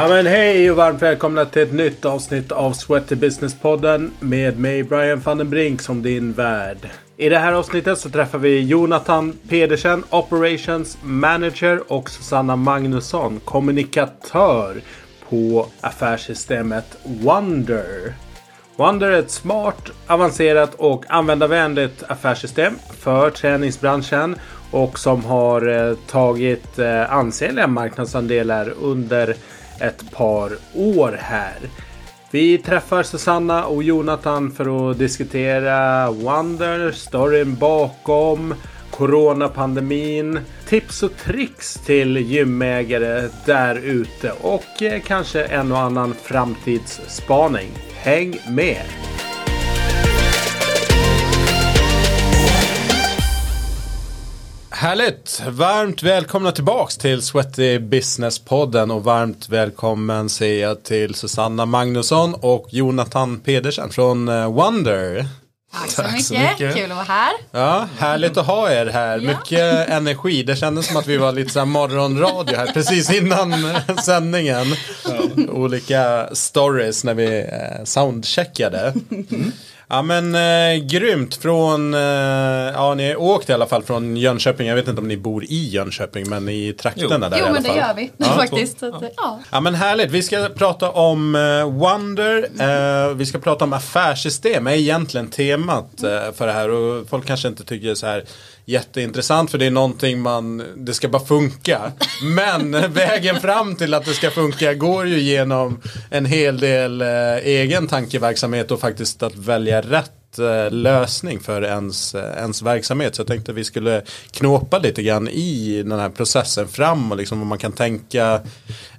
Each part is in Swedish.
Ja men hej och varmt välkomna till ett nytt avsnitt av Sweaty Business-podden med mig Brian van den Brink som din värd. I det här avsnittet så träffar vi Jonathan Pedersen, Operations Manager och Susanna Magnusson, kommunikatör på affärssystemet Wonder. Wonder är ett smart, avancerat och användarvänligt affärssystem för träningsbranschen och som har eh, tagit eh, ansenliga marknadsandelar under ett par år här. Vi träffar Susanna och Jonathan för att diskutera Wonder, storyn bakom, coronapandemin, tips och tricks till gymägare där ute och kanske en och annan framtidsspaning. Häng med! Härligt! Varmt välkomna tillbaks till Sweaty Business-podden och varmt välkommen säger jag till Susanna Magnusson och Jonathan Pedersen från eh, Wonder. Tack så, Tack mycket. så mycket, kul att vara här. Ja, härligt att ha er här, ja. mycket energi. Det kändes som att vi var lite så här morgonradio här precis innan sändningen. Ja. Olika stories när vi eh, soundcheckade. Mm. Ja men eh, grymt från, eh, ja ni har åkt i alla fall från Jönköping. Jag vet inte om ni bor i Jönköping men i trakterna jo. där jo, i alla fall. Jo men det gör vi ja, faktiskt. Ja. ja. ja. men härligt. Vi ska prata om eh, Wonder. Mm. vi ska prata om affärssystem är egentligen temat eh, för det här. Och folk kanske inte tycker så här jätteintressant för det är någonting man, det ska bara funka. Men vägen fram till att det ska funka går ju genom en hel del eh, egen tankeverksamhet och faktiskt att välja rätt eh, lösning för ens, eh, ens verksamhet. Så jag tänkte att vi skulle knåpa lite grann i den här processen fram och liksom vad man kan tänka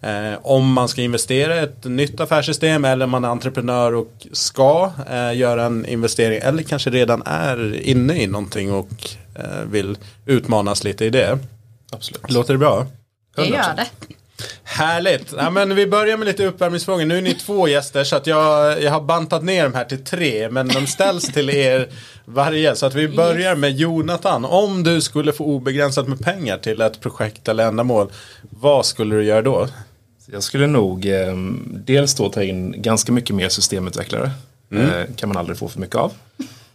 eh, om man ska investera i ett nytt affärssystem eller om man är entreprenör och ska eh, göra en investering eller kanske redan är inne i någonting och vill utmanas lite i det. Absolut. Låter det bra? Det gör det. Härligt! Ja, men vi börjar med lite uppvärmningsfrågor. Nu är ni två gäster så att jag, jag har bantat ner de här till tre. Men de ställs till er varje. Så att vi börjar med Jonathan. Om du skulle få obegränsat med pengar till ett projekt eller ändamål. Vad skulle du göra då? Jag skulle nog eh, dels då ta in ganska mycket mer systemutvecklare. Mm. Eh, kan man aldrig få för mycket av.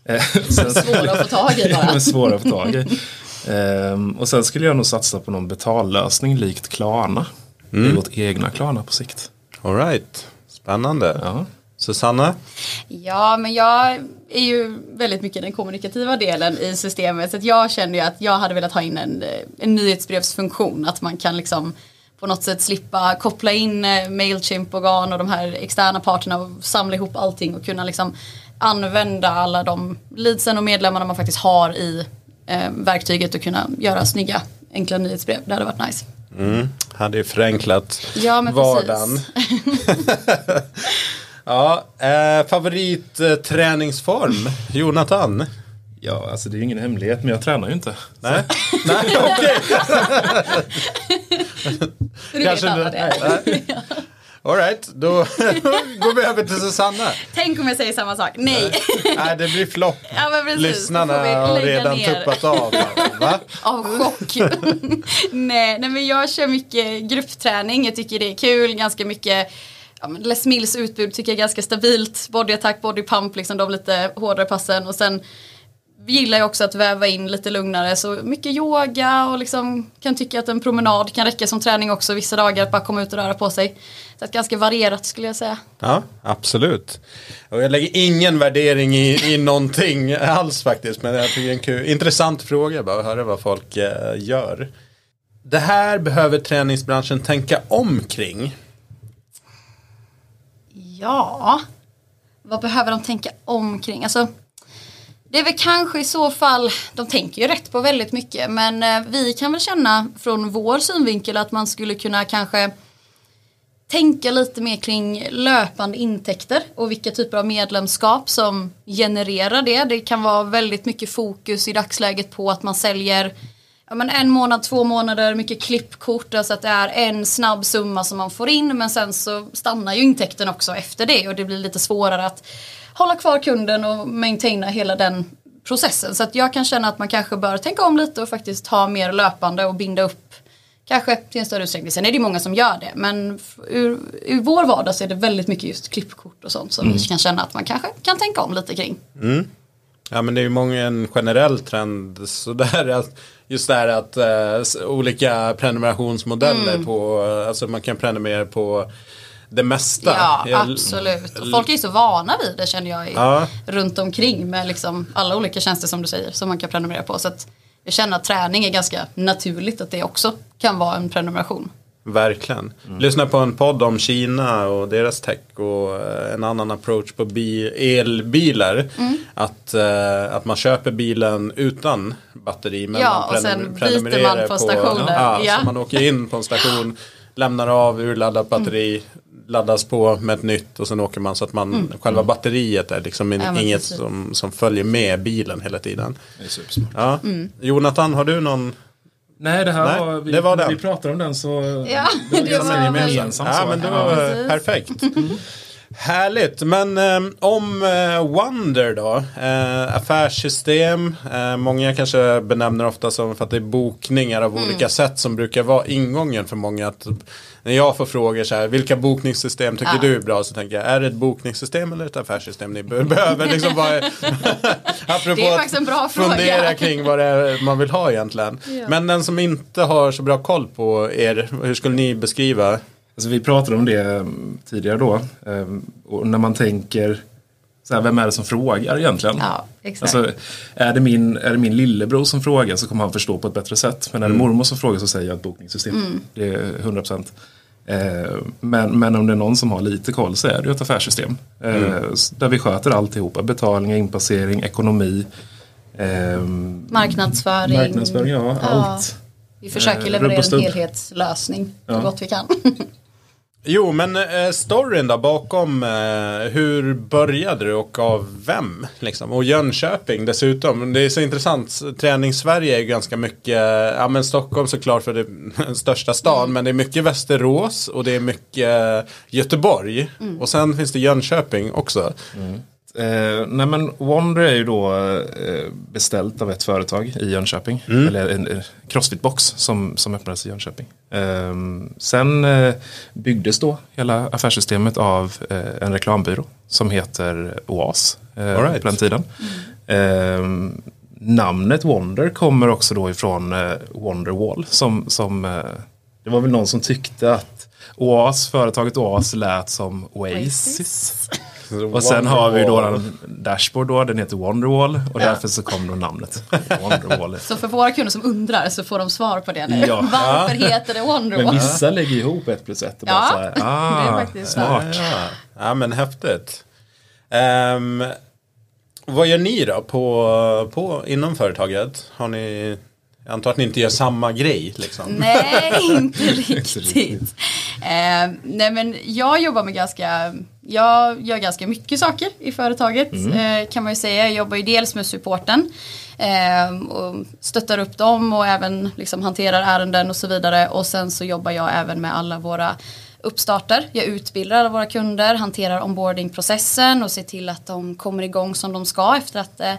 Eh, svåra att få tag i bara. svåra att få tag i. Ehm, och sen skulle jag nog satsa på någon betallösning likt Klarna. Mm. I vårt egna Klarna på sikt. Alright, spännande. Ja. Susanna? Ja, men jag är ju väldigt mycket den kommunikativa delen i systemet. Så jag känner ju att jag hade velat ha in en, en nyhetsbrevsfunktion. Att man kan liksom på något sätt slippa koppla in eh, Mailchimp-organ och de här externa parterna och samla ihop allting och kunna liksom använda alla de leadsen och medlemmarna man faktiskt har i eh, verktyget och kunna göra snygga enkla nyhetsbrev. Det hade varit nice. Mm, hade ju förenklat ja, vardagen. ja, eh, favoritträningsform, eh, Jonathan? Ja, alltså det är ju ingen hemlighet, men jag tränar ju inte. Nej, nej okej. du vet alla det. Alright, då går vi över till Susanna. Tänk om jag säger samma sak. Nej. Nej, det blir flopp. Ja, Lyssnarna har redan ner. tuppat av. Va? Av chock. nej, nej, men jag kör mycket gruppträning. Jag tycker det är kul. Ganska mycket ja, Les Mills utbud tycker jag är ganska stabilt. Body attack, body pump, liksom de lite hårdare passen. Och sen gillar jag också att väva in lite lugnare så mycket yoga och liksom kan tycka att en promenad kan räcka som träning också vissa dagar att bara komma ut och röra på sig. Så att ganska varierat skulle jag säga. Ja, absolut. Och jag lägger ingen värdering i, i någonting alls faktiskt men jag tycker det är en kul, intressant fråga bara att höra vad folk eh, gör. Det här behöver träningsbranschen tänka om kring. Ja, vad behöver de tänka om kring? Alltså det är väl kanske i så fall, de tänker ju rätt på väldigt mycket men eh, vi kan väl känna från vår synvinkel att man skulle kunna kanske tänka lite mer kring löpande intäkter och vilka typer av medlemskap som genererar det. Det kan vara väldigt mycket fokus i dagsläget på att man säljer ja, men en månad, två månader, mycket klippkort, alltså att det är en snabb summa som man får in men sen så stannar ju intäkten också efter det och det blir lite svårare att hålla kvar kunden och maintaina hela den processen. Så att jag kan känna att man kanske bör tänka om lite och faktiskt ha mer löpande och binda upp Kanske till en större utsträckning. Sen är det ju många som gör det. Men ur, ur vår vardag så är det väldigt mycket just klippkort och sånt som vi kan känna att man kanske kan tänka om lite kring. Ja men det är ju många en generell trend sådär att just det här att s- olika prenumerationsmodeller Mm. på, alltså man kan prenumerera på det mesta. Ja, Jag- absolut. Och folk är ju så vana vid det känner jag i, Ja. runt omkring med liksom alla olika tjänster som du säger som man kan prenumerera på. Så att jag känner att träning är ganska naturligt att det också kan vara en prenumeration. Verkligen. Lyssna på en podd om Kina och deras tech och eh, en annan approach på bi- elbilar. Mm. Att, eh, att man köper bilen utan batteri. Men Ja, man och sen byter prenumererar man på stationer. Ja, Ja. Så man åker in på en station, lämnar av urladdat batteri. Laddas på med ett nytt och sen åker man så att man själva batteriet är liksom Mm. Ja, inget som, som följer med bilen hela tiden. Det. Ja. Mm. Jonathan, har du någon Nej, det här Nej, var, vi, det var den. vi pratar om den så Ja, det var det var gemensamt Ja, så. men då, Ja, eh, precis. perfekt. Härligt, men eh, om eh, Wonder då, eh, affärssystem, eh, många kanske benämner ofta som för att det är bokningar av Mm. olika sätt som brukar vara ingången för många. Att, när jag får frågor så här, vilka bokningssystem tycker Ja. du är bra? Så tänker jag, är det ett bokningssystem eller ett affärssystem ni be- behöver? Liksom bara, apropå Det är faktiskt en bra fundera fråga. kring vad det är man vill ha egentligen. Ja. Men den som inte har så bra koll på er, hur skulle ni beskriva? Alltså, vi pratade om det mm, tidigare då. ehm, Och när man tänker, så här, vem är det som frågar egentligen? Ja, exakt. Alltså, är, det min, är det min lillebror som frågar så kommer han förstå på ett bättre sätt. Men är det mormor som frågar så säger jag ett bokningssystem. Mm. Det är 100 procent. Eh, men, men om det är någon som har lite koll så är det ju ett affärssystem. S- Där vi sköter alltihopa. Betalning, inpassering, ekonomi. ehm, Marknadsföring. marknadsföring, ja, allt. Vi försöker leverera en helhetslösning så Ja. gott vi kan. Jo, men eh, storyn då bakom eh, hur började du och av vem? Liksom? Och Jönköping dessutom. Det är så intressant. Träning-Sverige är ju ganska mycket, ja men Stockholm såklart för det är den största stan. Men det är mycket Västerås och det är mycket Göteborg. Och sen finns det Jönköping också. Eh, nej men Wonder är ju då eh, beställt av ett företag i Jönköping. Eller en, en Crossfit-box som, som öppnades i Jönköping. Eh, sen eh, byggdes då hela affärssystemet av eh, en reklambyrå som heter OAS eh, right. på den tiden. Eh, namnet Wonder kommer också då ifrån eh, Wonderwall. Som, som, eh, det var väl någon som tyckte att OAS, företaget OAS lät som Oasis. Och sen har vi då en dashboard då, den heter Wonderwall och därför så kom då namnet Wonderwall. Så för våra kunder som undrar så får de svar på det nu. Ja. Varför heter det Men Wonderwall? vissa lägger ihop ett plus ett och bara Ja, så här, det är ah, faktiskt smart. Ja, ja men häftigt. Ehm, vad gör ni då på, på, inom företaget? Har ni, jag antar att ni inte gör samma grej liksom? Nej, inte riktigt. Eh, nej men jag jobbar med ganska, jag gör ganska mycket saker i företaget eh, kan man ju säga. Jag jobbar ju dels med supporten eh, och stöttar upp dem och även liksom hanterar ärenden och så vidare. Och sen så jobbar jag även med alla våra uppstarter. Jag utbildar alla våra kunder, hanterar onboardingprocessen och ser till att de kommer igång som de ska efter att eh,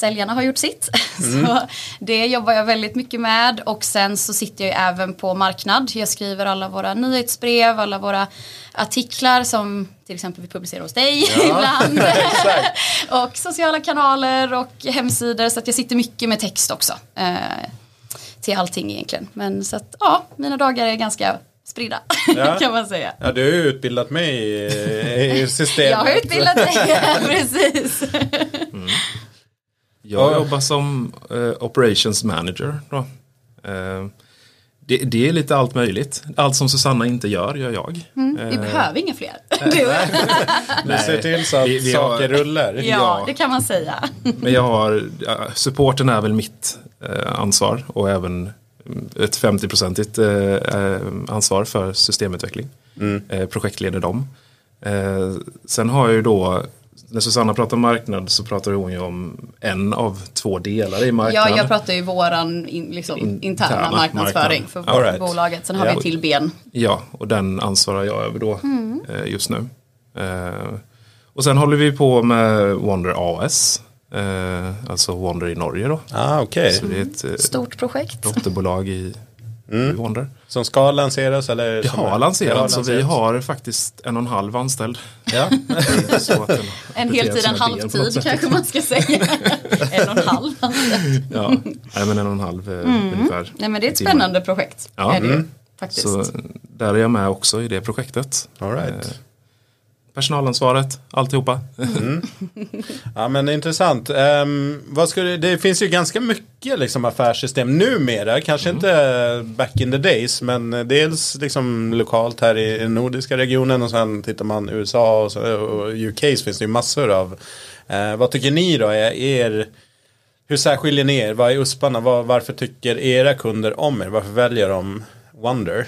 säljarna har gjort sitt. Så det jobbar jag väldigt mycket med och sen så sitter jag även på marknad. Jag skriver alla våra nyhetsbrev, alla våra artiklar som till exempel vi publicerar hos dig ibland. exakt. och sociala kanaler och hemsidor så att jag sitter mycket med text också. Eh, till allting egentligen. Men så att ja, mina dagar är ganska spridda Ja. kan man säga. Ja, du har ju utbildat mig i, i systemet. Jag har utbildat dig, precis. Jag Ja. jobbar som eh, operations manager. Då. Eh, det, det är lite allt möjligt. Allt som Susanna inte gör, gör jag. Vi Eh, behöver inga fler. Du. Du ser till så att Vi- vi har- saker rullar. Ja, Ja. det kan man säga. Men jag har, supporten är väl mitt eh, ansvar och även mm, ett 50-procentigt eh, ansvar för systemutveckling. Eh, projektleder dem. Eh, sen har jag ju då, när Susanna pratar marknad så pratar hon ju om en av två delar i marknad. Ja, jag pratar ju våran in, liksom, In- interna interna marknadsföring marknad. för right. bolaget. Sen har Ja. vi till ben. Ja, och den ansvarar jag över då eh, just nu. Eh, och sen håller vi på med Wonder AS. Eh, alltså Wonder i Norge då. Ah, okej. Så det är ett eh, Stort projekt. dotterbolag i mm. Wonder. Som ska lanseras? Eller det har lanserats och vi har faktiskt en och en halv anställd. Ja. en heltid, en halvtid kanske man ska säga. en och en halv anställd. ja, Nej, men en och en halv eh, mm. ungefär. Nej, men det är ett spännande projekt. Ja. Är det, mm. faktiskt. Så där är jag med också i det projektet. All right. Personalansvaret, alltihopa. Mm. Ja men intressant. Um, vad skulle, det finns ju ganska mycket liksom, affärssystem numera, kanske mm. inte back in the days, men dels liksom lokalt här i den nordiska regionen och sen tittar man USA och, så, och UK finns det ju massor av. Uh, vad tycker ni då är er hur särskiljer ni er? Vad är USParna? Var, varför tycker era kunder om er? Varför väljer de Wonder?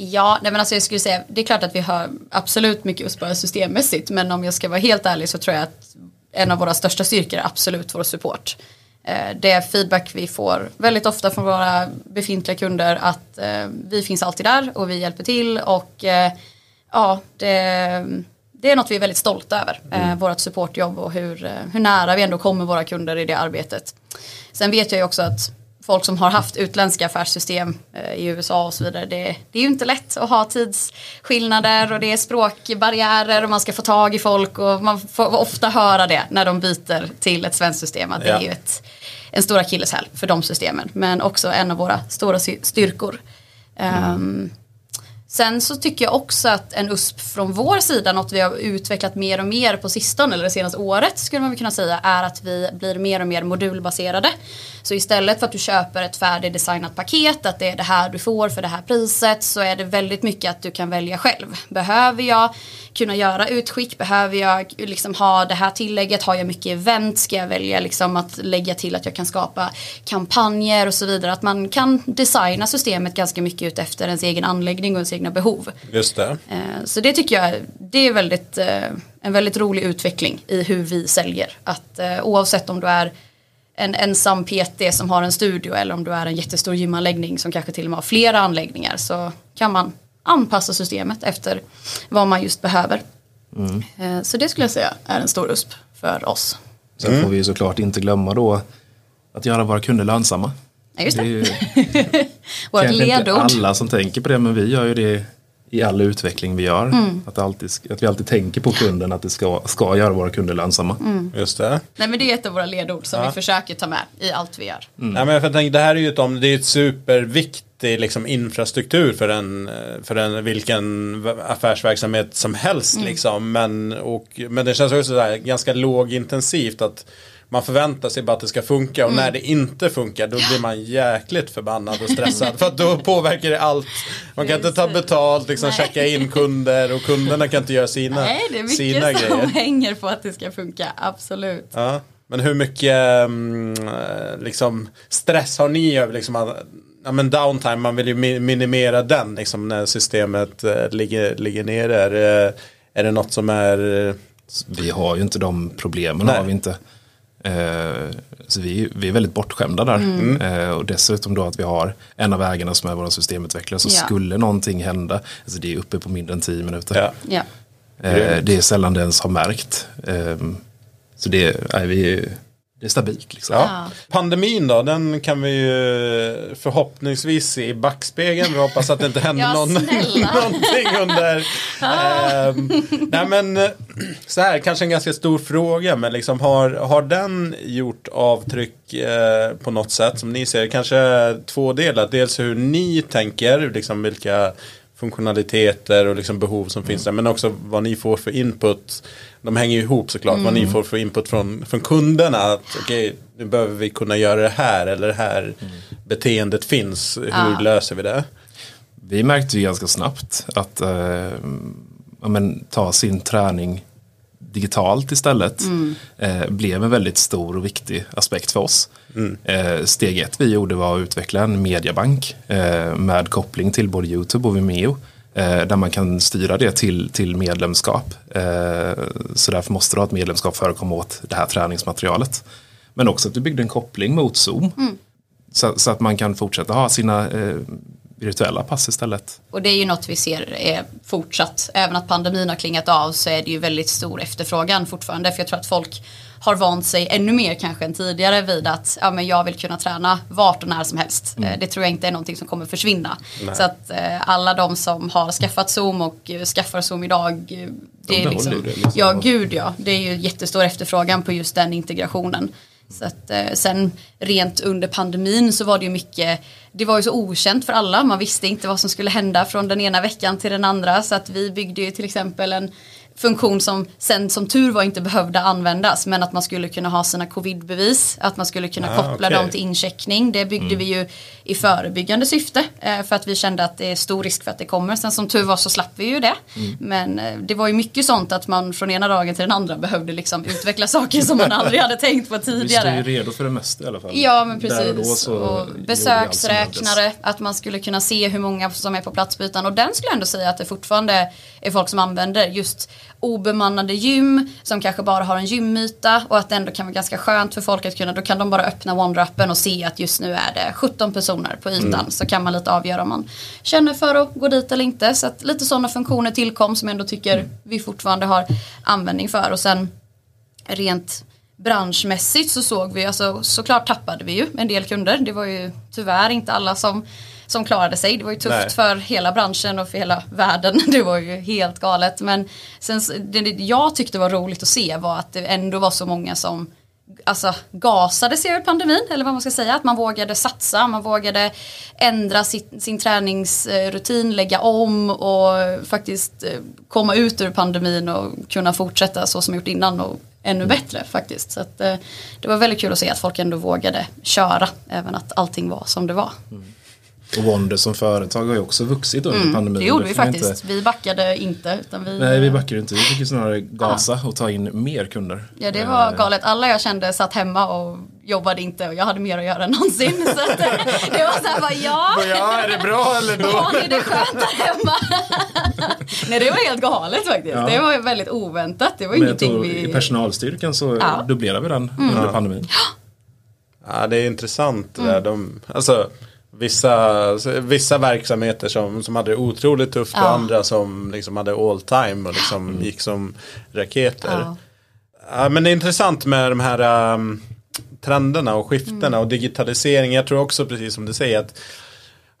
Ja, nej men alltså jag skulle säga, det är klart att vi har absolut mycket USPA systemmässigt, men om jag ska vara helt ärlig så tror jag att en av våra största styrkor är absolut vår support. Eh, det är feedback vi får väldigt ofta från våra befintliga kunder att eh, vi finns alltid där och vi hjälper till och eh, ja, det, det är något vi är väldigt stolta över, mm. vårt supportjobb och hur, hur nära vi ändå kommer våra kunder i det arbetet. Sen vet jag ju också att folk som har haft utländska affärssystem eh, i USA och så vidare. Det, det, är ju inte lätt att ha tidsskillnader och det är språkbarriärer och man ska få tag i folk och man får ofta höra det när de byter till ett svenskt system. Att det är ju ett, en stor akilleshäl för de systemen men också en av våra stora styrkor. Mm. Um, Sen så tycker jag också att en USP från vår sida, något vi har utvecklat mer och mer på sistone eller det senaste året skulle man kunna säga, är att vi blir mer och mer modulbaserade. Så istället för att du köper ett färdigdesignat paket, att det är det här du får för det här priset, så är det väldigt mycket att du kan välja själv. Behöver jag kunna göra utskick, behöver jag liksom ha det här tillägget, har jag mycket event, ska jag välja liksom att lägga till att jag kan skapa kampanjer och så vidare. Att man kan designa systemet ganska mycket ut efter ens egen anläggning och ens egna behov. Just det. Eh, så det tycker jag det är väldigt, eh, en väldigt rolig utveckling i hur vi säljer. Att eh, oavsett om du är en ensam PT som har en studio eller om du är en jättestor gymanläggning som kanske till och med har flera anläggningar så kan man anpassa systemet efter vad man just behöver. Mm. Så det skulle jag säga är en stor USP för oss. Sen mm. får vi såklart inte glömma då att göra våra kunder lönsamma. Ja, just det. det är ju, Vårt ledord. inte alla som tänker på det men vi gör ju det i all utveckling vi gör. Mm. Att, alltid, att vi alltid tänker på kunden att det ska, ska göra våra kunder lönsamma. Mm. Just det. Nej men det är ett av våra ledord som ja. vi försöker ta med i allt vi gör. Mm. Ja, men jag tänker, det här är ju ett, det är ett superviktig liksom, infrastruktur för en, för en vilken affärsverksamhet som helst. Mm. Liksom. Men, och, men det känns också så här, ganska lågintensivt att man förväntar sig bara att det ska funka och mm. när det inte funkar då blir man jäkligt förbannad och stressad för att då påverkar det allt. Man kan inte ta betalt, liksom checka in kunder och kunderna kan inte göra sina, Nej, det är mycket sina som grejer. hänger på att det ska funka, absolut. Ja, men hur mycket mm, liksom, stress har ni över liksom, ja, men downtime, man vill ju minimera den liksom, när systemet äh, ligger, ligger nere. Är, är det något som är... Vi har ju inte de problemen, Nej. har vi inte. Eh, så vi, vi är väldigt bortskämda där. Mm. Eh, och dessutom då att vi har en av ägarna som är vår systemutvecklare. Så ja. skulle någonting hända, alltså det är uppe på mindre än tio minuter. Ja. Ja. Eh, det är sällan det ens har märkt. Ehm, så det, nej, vi, det är stabilt. Liksom. Ja. Pandemin då, den kan vi ju förhoppningsvis se i backspegeln. Vi hoppas att det inte händer ja, någon, någonting under. eh, nej men så här, kanske en ganska stor fråga. Men liksom, har, har den gjort avtryck eh, på något sätt som ni ser? Kanske två delar. Dels hur ni tänker, liksom vilka funktionaliteter och liksom behov som mm. finns där. Men också vad ni får för input. De hänger ju ihop såklart. Mm. Vad ni mm. får för input från, från kunderna. Att okej, okay, nu behöver vi kunna göra det här. Eller det här mm. beteendet finns. Hur ah. löser vi det? Vi märkte ju ganska snabbt att eh, ja, men, ta sin träning digitalt istället mm. eh, blev en väldigt stor och viktig aspekt för oss. Mm. Eh, steg ett vi gjorde var att utveckla en mediabank eh, med koppling till både YouTube och Vimeo. Eh, där man kan styra det till, till medlemskap. Eh, så därför måste du ha ett medlemskap för att komma åt det här träningsmaterialet. Men också att vi byggde en koppling mot Zoom. Mm. Så, så, att man kan fortsätta ha sina eh, virtuella pass istället. Och det är ju något vi ser är fortsatt. Även att pandemin har klingat av så är det ju väldigt stor efterfrågan fortfarande. För jag tror att folk har vant sig ännu mer kanske än tidigare vid att ja, men jag vill kunna träna vart och när som helst. Mm. Det tror jag inte är någonting som kommer försvinna. Nej. Så att eh, alla de som har skaffat Zoom och eh, skaffar Zoom idag eh, det är liksom, det liksom. Ja, gud ja. Det är ju jättestor efterfrågan på just den integrationen. Så att, eh, sen rent under pandemin så var det ju mycket, det var ju så okänt för alla, man visste inte vad som skulle hända från den ena veckan till den andra så att vi byggde ju till exempel en funktion som sen som tur var inte behövde användas men att man skulle kunna ha sina covidbevis, att man skulle kunna ah, koppla okay. dem till incheckning. Det byggde mm. vi ju i förebyggande syfte eh, för att vi kände att det är stor risk för att det kommer. Sen som tur var så slapp vi ju det. Mm. Men eh, det var ju mycket sånt att man från ena dagen till den andra behövde liksom utveckla saker som man aldrig hade tänkt på tidigare. Vi står ju redo för det mesta i alla fall. Ja men precis. Och, och besöksräknare, att man skulle kunna se hur många som är på platsbyten och den skulle jag ändå säga att det fortfarande är folk som använder just obemannade gym som kanske bara har en gymyta och att det ändå kan vara ganska skönt för folk att kunna, då kan de bara öppna Wonder-appen och se att just nu är det 17 personer på ytan mm. så kan man lite avgöra om man känner för att gå dit eller inte. Så att lite sådana funktioner tillkom som jag ändå tycker mm. vi fortfarande har användning för och sen rent branschmässigt så såg vi, alltså såklart tappade vi ju en del kunder. Det var ju tyvärr inte alla som som klarade sig. Det var ju tufft Nej. för hela branschen och för hela världen. Det var ju helt galet. Men sen, det jag tyckte var roligt att se var att det ändå var så många som alltså, gasade sig ur pandemin, eller vad man ska säga. Att man vågade satsa, man vågade ändra sin, sin träningsrutin, lägga om och faktiskt eh, komma ut ur pandemin och kunna fortsätta så som gjort innan och ännu bättre faktiskt. Så att, eh, det var väldigt kul att se att folk ändå vågade köra, även att allting var som det var. Mm. Och Wonder som företag har ju också vuxit under mm, pandemin. Det gjorde vi faktiskt. Inte... Vi backade inte. Utan vi... Nej, vi backade inte. Vi fick ju snarare gasa och ta in mer kunder. Ja, det var galet. Alla jag kände satt hemma och jobbade inte och jag hade mer att göra än någonsin. Så att, det var så här, bara, ja. ja, är det bra eller då? Ja, är det skönt där hemma? Nej, det var helt galet faktiskt. Ja. Det var väldigt oväntat. Det var Men ingenting vi... I personalstyrkan så ja. dubblerade vi den mm. under pandemin. Ja, det är intressant. Mm. Där. De, alltså, Vissa, vissa verksamheter som, som hade det otroligt tufft ja. och andra som liksom hade all time och liksom mm. gick som raketer. Ja. men det är intressant med de här um, trenderna och skiftena mm. och digitalisering. Jag tror också precis som du säger att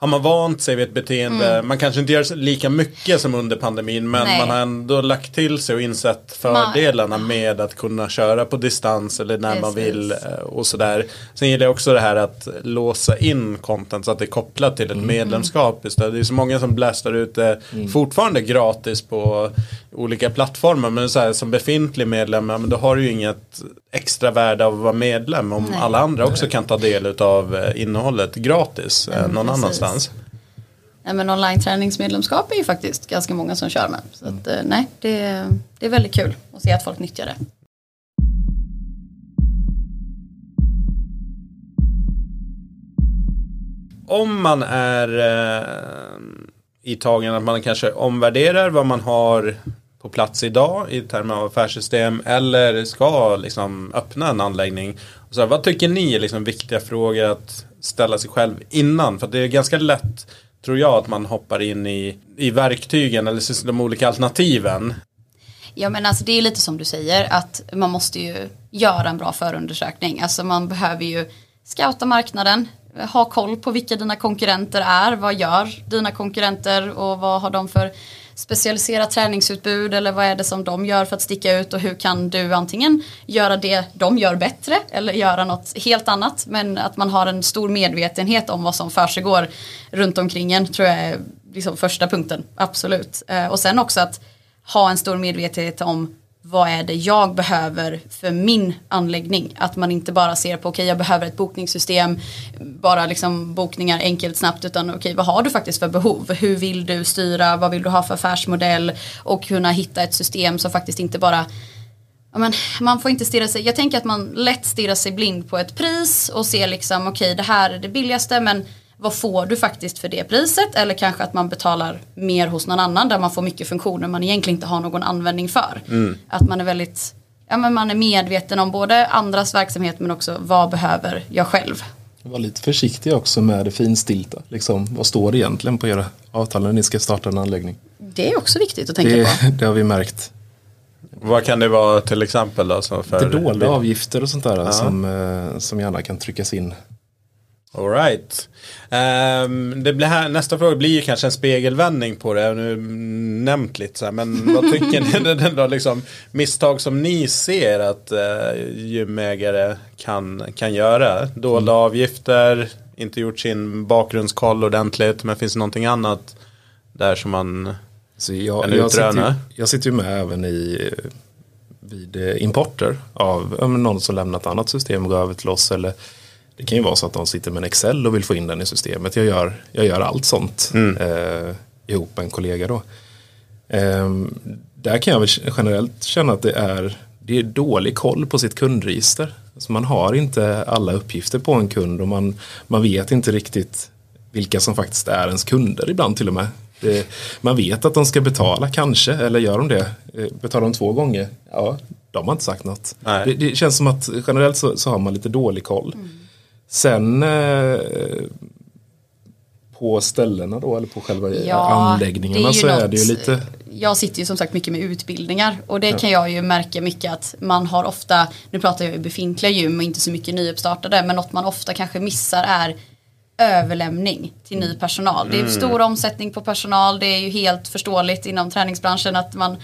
har man vant sig vid ett beteende, mm. man kanske inte gör lika mycket som under pandemin men Nej. man har ändå lagt till sig och insett fördelarna med att kunna köra på distans eller när Precis. man vill eh, och sådär. Sen gillar jag också det här att låsa in content så att det är kopplat till ett mm. medlemskap istället. Det är så många som blästar ut det mm. fortfarande gratis på olika plattformar men så här, som befintlig medlem, men då har du ju inget extra värde av att vara medlem om Nej. alla andra också kan ta del av eh, innehållet gratis mm, någon precis. Annanstans. Ja, men online-träningsmedlemskap är ju faktiskt ganska många som kör med. Så att, mm. nej, det, det är väldigt kul att se att folk nyttjar det. Om man är eh, i tagen att man kanske omvärderar vad man har på plats idag i termer av affärssystem eller ska liksom öppna en anläggning. Så vad tycker ni är liksom viktiga frågor att ställa sig själv innan? För det är ganska lätt tror jag att man hoppar in i, i verktygen eller de olika alternativen. Ja men alltså det är lite som du säger att man måste ju göra en bra förundersökning. Alltså man behöver ju scouta marknaden, ha koll på vilka dina konkurrenter är, vad gör dina konkurrenter och vad har de för specialiserat träningsutbud eller vad är det som de gör för att sticka ut och hur kan du antingen göra det de gör bättre eller göra något helt annat men att man har en stor medvetenhet om vad som försiggår runt omkring en tror jag är liksom första punkten, absolut. Eh, och sen också att ha en stor medvetenhet om vad är det jag behöver för min anläggning. Att man inte bara ser på okej okay, jag behöver ett bokningssystem, bara liksom bokningar enkelt snabbt utan okej okay, vad har du faktiskt för behov? Hur vill du styra? Vad vill du ha för affärsmodell? Och kunna hitta ett system som faktiskt inte bara men, man får inte stirra sig, jag tänker att man lätt stirrar sig blind på ett pris och ser liksom okej okay, det här är det billigaste men vad får du faktiskt för det priset eller kanske att man betalar mer hos någon annan där man får mycket funktioner man egentligen inte har någon användning för. Mm. Att man är väldigt, ja men man är medveten om både andras verksamhet men också vad behöver jag själv. Var lite försiktiga också med det finstilta. Liksom, vad står det egentligen på era avtal när ni ska starta en anläggning? Det är också viktigt att tänka Det, på. det har vi märkt. Vad kan det vara till exempel då? Så för Det dolda avgifter och sånt där som, eh, som gärna kan tryckas in. All right. Ehm, det blir här, nästa fråga blir ju kanske en spegelvändning på det. Jag har nu nämnt lite så här, men vad tycker ni? Är då liksom misstag som ni ser att uh, gymägare kan, kan göra. Dolda avgifter, inte gjort sin bakgrundskoll ordentligt. Men finns det någonting annat där som man... Så jag, En jag, sitter ju, utröna. jag sitter ju med även i, vid eh, importer av någon som lämnat annat system och går över till oss. Eller det kan ju vara så att de sitter med en Excel och vill få in den i systemet. Jag gör, jag gör allt sånt eh, ihop med en kollega då. Ehm, där kan jag väl generellt känna att det är, det är dålig koll på sitt kundregister. Alltså man har inte alla uppgifter på en kund och man, man vet inte riktigt vilka som faktiskt är ens kunder ibland till och med. Det, man vet att de ska betala kanske, eller gör de det? Eh, Betalar de två gånger? Ja, de har inte sagt något. Det, det känns som att generellt så, så har man lite dålig koll. Sen eh, på ställena då, eller på själva anläggningarna så är det ju något- lite Jag sitter ju som sagt mycket med utbildningar och det kan jag ju märka mycket att man har ofta, nu pratar jag ju befintliga gym och inte så mycket nyuppstartade, men något man ofta kanske missar är överlämning till ny personal. Det är stor omsättning på personal, det är ju helt förståeligt inom träningsbranschen att man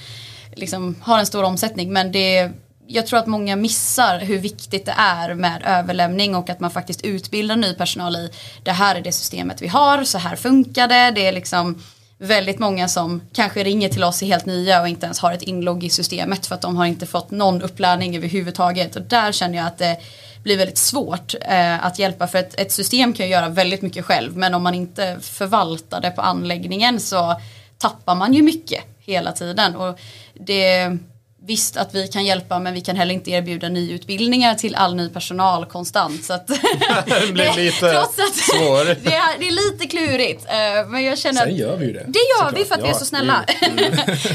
liksom har en stor omsättning men det jag tror att många missar hur viktigt det är med överlämning och att man faktiskt utbildar ny personal i det här är det systemet vi har, så här funkar det. Det är liksom väldigt många som kanske ringer till oss i helt nya och inte ens har ett inlogg i systemet för att de har inte fått någon upplärning överhuvudtaget. Och där känner jag att det blir väldigt svårt eh, att hjälpa. För ett, ett system kan ju göra väldigt mycket själv men om man inte förvaltar det på anläggningen så tappar man ju mycket hela tiden. Och det Visst att vi kan hjälpa men vi kan heller inte erbjuda nyutbildningar till all ny personal konstant. Så att Det blir lite trots att svår. det, är, det är lite klurigt. eh, Men jag känner Sen att gör vi ju det. det gör vi såklart. för att vi är Ja, så snälla.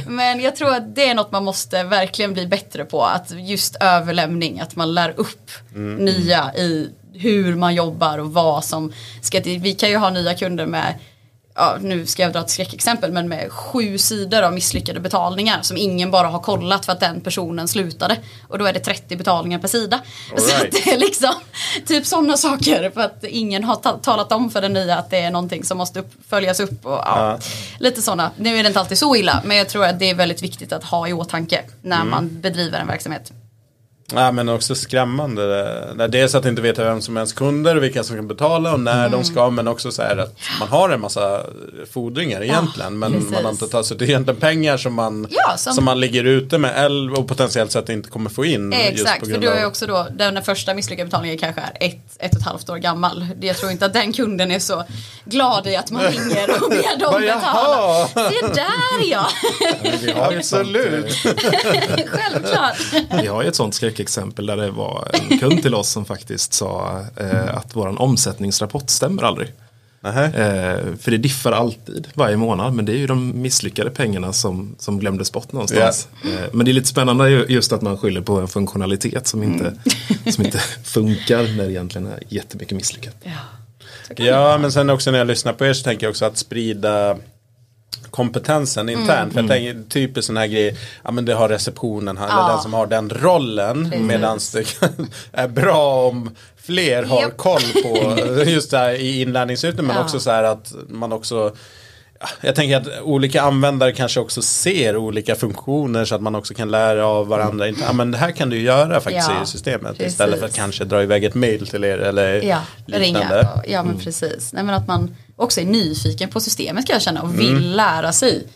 Men jag tror att det är något man måste verkligen bli bättre på. Att just överlämning, att man lär upp nya i hur man jobbar och vad som ska till. Vi kan ju ha nya kunder med Ja, nu ska jag dra ett skräckexempel men med sju sidor av misslyckade betalningar som ingen bara har kollat för att den personen slutade. Och då är det 30 betalningar per sida. All Så right. det är liksom typ sådana saker för att ingen har ta- talat om för den nya att det är någonting som måste upp, följas upp och ja, Ja. lite sådana. Nu är det inte alltid så illa men jag tror att det är väldigt viktigt att ha i åtanke när man bedriver en verksamhet. Ja, men också skrämmande. det- det- Dels att inte veta vem som är ens kunder och vilka som kan betala och när Mm. de ska. Men också så här att man har en massa fordringar egentligen. men precis. man har inte tagit sig till egentligen pengar som man, Ja, som- som... man ligger ute med eller- och potentiellt sett inte kommer få in. just Exakt, för du är också då, den första misslyckade betalningen kanske är ett, ett och ett halvt år gammal. Jag tror inte att den kunden är så glad i att man ringer och ber dem betala. jaha. Se där ja, sånt, Absolut. självklart. Vi har ju ett sånt skräckexempel där det var en kund till oss som faktiskt sa eh, att våran omsättningsrapport stämmer aldrig. Eh, för det diffar alltid varje månad men det är ju de misslyckade pengarna som, som glömdes bort någonstans. Eh, men det är lite spännande ju- just att man skyller på en funktionalitet som inte, som inte funkar när det egentligen är jättemycket misslyckat. Ja, Ja, men sen också när jag lyssnar på er så tänker jag också att sprida kompetensen Mm. internt. För jag tänker typiskt sån här grej, ja men det har receptionen, här, eller Ja. den som har den rollen. Precis. Medan det är bra om fler har Japp. koll på just det här i inlärningssyfte. Men Ja. också så här att man också ja, jag tänker att olika användare kanske också ser olika funktioner så att man också kan lära av varandra. Inte, ja, men det här kan du göra faktiskt Ja, i systemet. precis. Istället för att kanske dra iväg ett mail till er eller Ja, liknande. ringa. och- Ja men precis. Nej, men att man också är nyfiken på systemet kan jag känna och vill Mm. lära sig.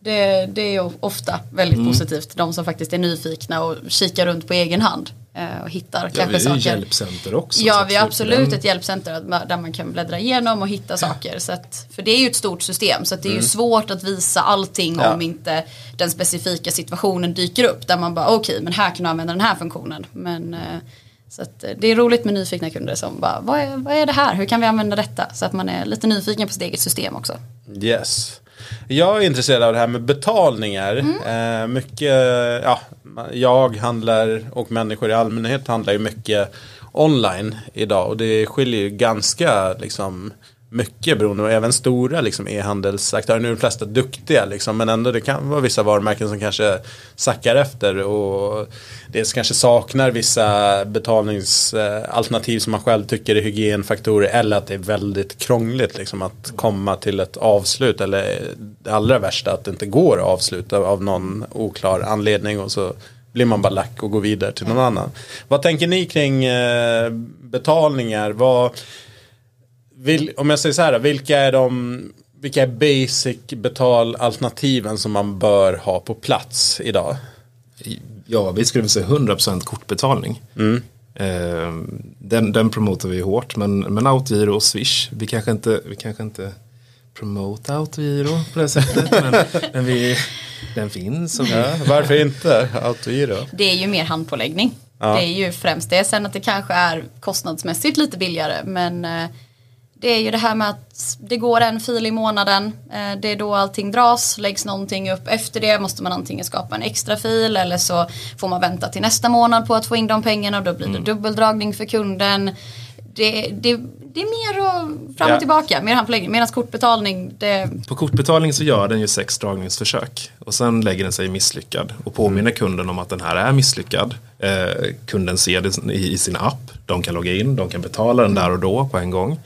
Det, det är ofta väldigt Mm. positivt. De som faktiskt är nyfikna och kikar runt på egen hand. Eh, Och hittar Ja, kanske vi är ju saker. hjälpcenter också. så Ja, vi har för absolut ett hjälpcenter där man kan bläddra igenom och hitta saker. Så att, för det är ju ett stort system så det är ju svårt att visa allting Mm. Ja. om inte den specifika situationen dyker upp. Där man bara okej, men här kan du använda den här funktionen. Men, eh, så att, eh, det är roligt med nyfikna kunder som bara vad är, vad är det här? Hur kan vi använda detta? Så att man är lite nyfiken på sitt eget system också. Yes. Jag är intresserad av det här med betalningar. Eh, mycket, ja, jag handlar och människor i allmänhet handlar ju mycket online idag. Och det skiljer ju ganska liksom mycket beroende och även stora liksom, e-handelsaktörer. Nu är de flesta duktiga liksom, men ändå det kan vara vissa varumärken som kanske sackar efter och dels kanske saknar vissa betalningsalternativ som man själv tycker är hygienfaktorer eller att det är väldigt krångligt liksom, att komma till ett avslut eller det allra värsta att det inte går att avsluta av någon oklar anledning och så blir man bara lack och går vidare till någon annan. Vad tänker ni kring eh, betalningar? Vad, vil, om jag säger så här, vilka är de vilka är basic betalalternativen som man bör ha på plats idag? Ja, vi skulle väl säga 100% kortbetalning. Mm. Eh, den, den promotar vi hårt, men, men autogiro och swish, vi kanske inte, vi kanske inte promote autogiro på det sättet, men, men vi, den finns. Och vi, Ja, varför inte autogiro? Det är ju mer handpåläggning. Ja. Det är ju främst det. Sen att det kanske är kostnadsmässigt lite billigare. Men eh, det är ju det här med att det går en fil i månaden. Eh, det är då allting dras, läggs någonting upp. Efter det måste man antingen skapa en extra fil eller så får man vänta till nästa månad på att få in de pengarna och då blir det dubbeldragning för kunden. Det, det, det är mer och fram och Ja. tillbaka, mer handpåläggning. Medan kortbetalning, det, På kortbetalning så gör den ju sex dragningsförsök och sen lägger den sig misslyckad och påminner kunden om att den här är misslyckad. Eh, kunden ser det i, i sin app, de kan logga in, de kan betala den där och då på en gång.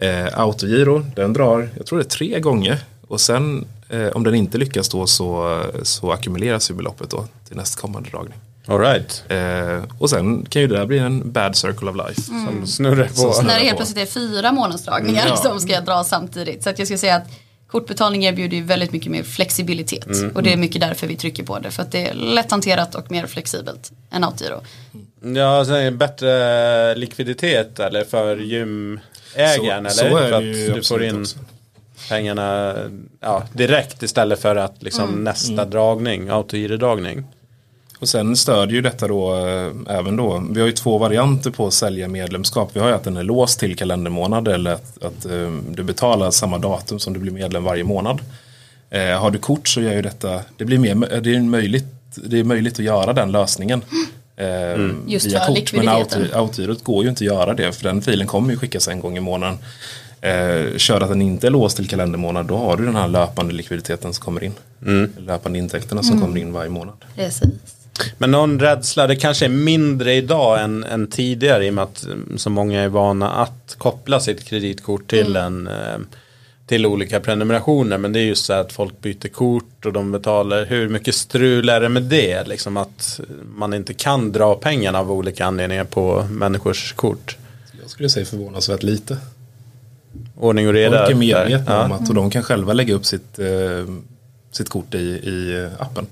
Eh, Autogiro, den drar, jag tror det är tre gånger och sen eh, om den inte lyckas då så, så ackumuleras ju beloppet då till nästkommande dragning. All right. Eh, och sen kan ju det där bli en bad circle of life. Som snurrar på. Snurrar när det helt plötsligt är fyra månadsdragningar Mm, ja. som ska dras samtidigt. Så att jag skulle säga att kortbetalning erbjuder ju väldigt mycket mer flexibilitet. Mm, Och det är mycket därför vi trycker på det. För att det är lätthanterat och mer flexibelt än autogiro. Ja, så är det bättre likviditet eller för gymägaren Så- eller? så är för att du får in också. pengarna ja, direkt istället för att liksom Mm. nästa dragning, autogirodragning. Och sen stödjer ju detta då eh, även då. Vi har ju två varianter på att sälja medlemskap. Vi har ju att den är låst till kalendermånad eller att, att eh, du betalar samma datum som du blir medlem varje månad. Eh, har du kort så gör ju detta, det blir mer, det är möjligt, det är möjligt att göra den lösningen. Eh, Just via för kort, men autogirot går ju inte att göra det för den filen kommer ju skickas en gång i månaden. Eh, kör att den inte är låst till kalendermånad då har du den här löpande likviditeten som kommer in. Löpande intäkterna som kommer in varje månad. Precis. Men någon rädsla, det kanske är mindre idag än, än tidigare i och med att mm, så många är vana att koppla sitt kreditkort till en eh, till olika prenumerationer. Men det är just så här att folk byter kort och de betalar. Hur mycket strul är det med det? Liksom att man inte kan dra pengarna av olika anledningar på människors kort. Jag skulle säga förvånansvärt lite. Ordning och reda. Folk är medvetna Ja. om att och de kan själva lägga upp sitt, eh, sitt kort i, i appen.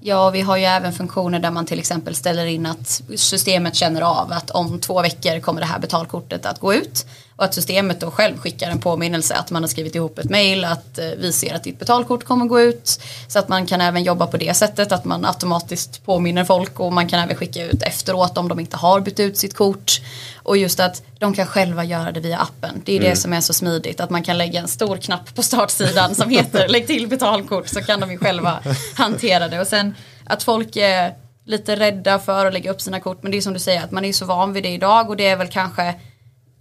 Ja, vi har ju även funktioner där man till exempel ställer in att systemet känner av att om två veckor kommer det här betalkortet att gå ut. Och att systemet då själv skickar en påminnelse att man har skrivit ihop ett mail att eh, vi ser att ditt betalkort kommer gå ut. Så att man kan även jobba på det sättet att man automatiskt påminner folk och man kan även skicka ut efteråt om de inte har bytt ut sitt kort. Och just att de kan själva göra det via appen. Det är det som är så smidigt att man kan lägga en stor knapp på startsidan som heter lägg till betalkort så kan de ju själva hantera det. Och sen att folk är lite rädda för att lägga upp sina kort men det är som du säger att man är så van vid det idag och det är väl kanske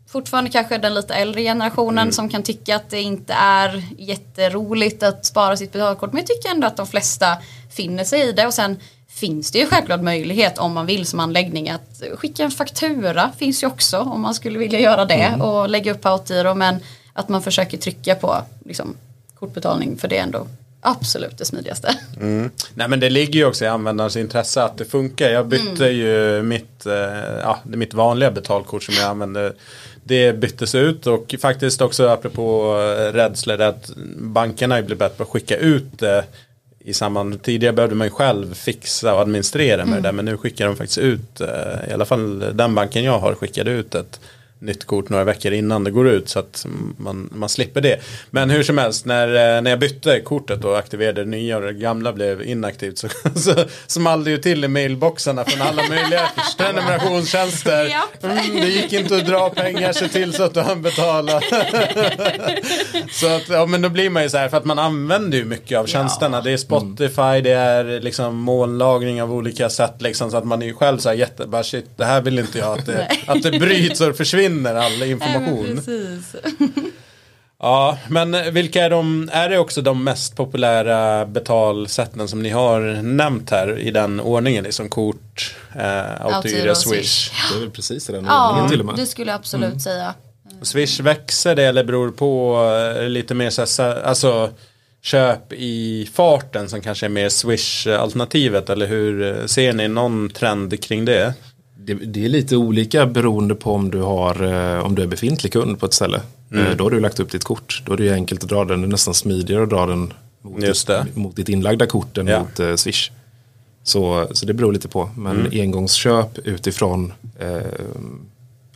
fortfarande kanske den lite äldre generationen som kan tycka att det inte är jätteroligt att spara sitt betalkort. Men jag tycker ändå att de flesta finner sig i det. Och sen finns det ju självklart möjlighet om man vill som anläggning att skicka en faktura. Finns ju också om man skulle vilja göra det och lägga upp på autogiro men att man försöker trycka på liksom, kortbetalning. För det är ändå absolut det smidigaste. Nej men det ligger ju också i användarens intresse att det funkar. Jag bytte ju mitt, eh, ja, mitt vanliga betalkort som jag använder. Det byttes ut och faktiskt också apropå eh, rädslor att bankerna blivit bättre på att skicka ut det i samband. Tidigare behövde man ju själv fixa och administrera med det där men nu skickar de faktiskt ut, eh, i alla fall den banken jag har skickade ut ett nytt kort några veckor innan det går ut så att man, man slipper det. Men hur som helst, när, eh, när jag bytte kortet och aktiverade det nya och det gamla blev inaktivt så, så small det ju till i mailboxarna från alla möjliga prenumerationstjänster. Mm, det gick inte att dra pengar, se till så att du hann betala. så att, ja men då blir man ju så här, för att man använder ju mycket av tjänsterna. Det är Spotify, det är liksom molnlagring av olika sätt liksom. Så att man är ju själv så här jätte, bara shit, det här vill inte jag att det, att det bryts och försvinner all information. precis. Ja, men vilka är de, är det också de mest populära betalsätten som ni har nämnt här i den ordningen? Liksom kort, eh, och Swish. Swish. Det är väl precis i den Ja, ordningen till och med. det skulle jag absolut säga. Swish växer det eller beror på eh, lite mer så här, så- alltså köp i farten som kanske är mer Swish-alternativet eller hur eh, ser ni någon trend kring det? Det, det är lite olika beroende på om du, har, eh, om du är befintlig kund på ett ställe. Eh, Då har du lagt upp ditt kort. Då är det ju enkelt att dra den. Det är nästan smidigare att dra den mot, Just det. ditt, mot ditt inlagda kort än Ja. mot eh, Swish. Så, så det beror lite på. Men engångsköp utifrån eh,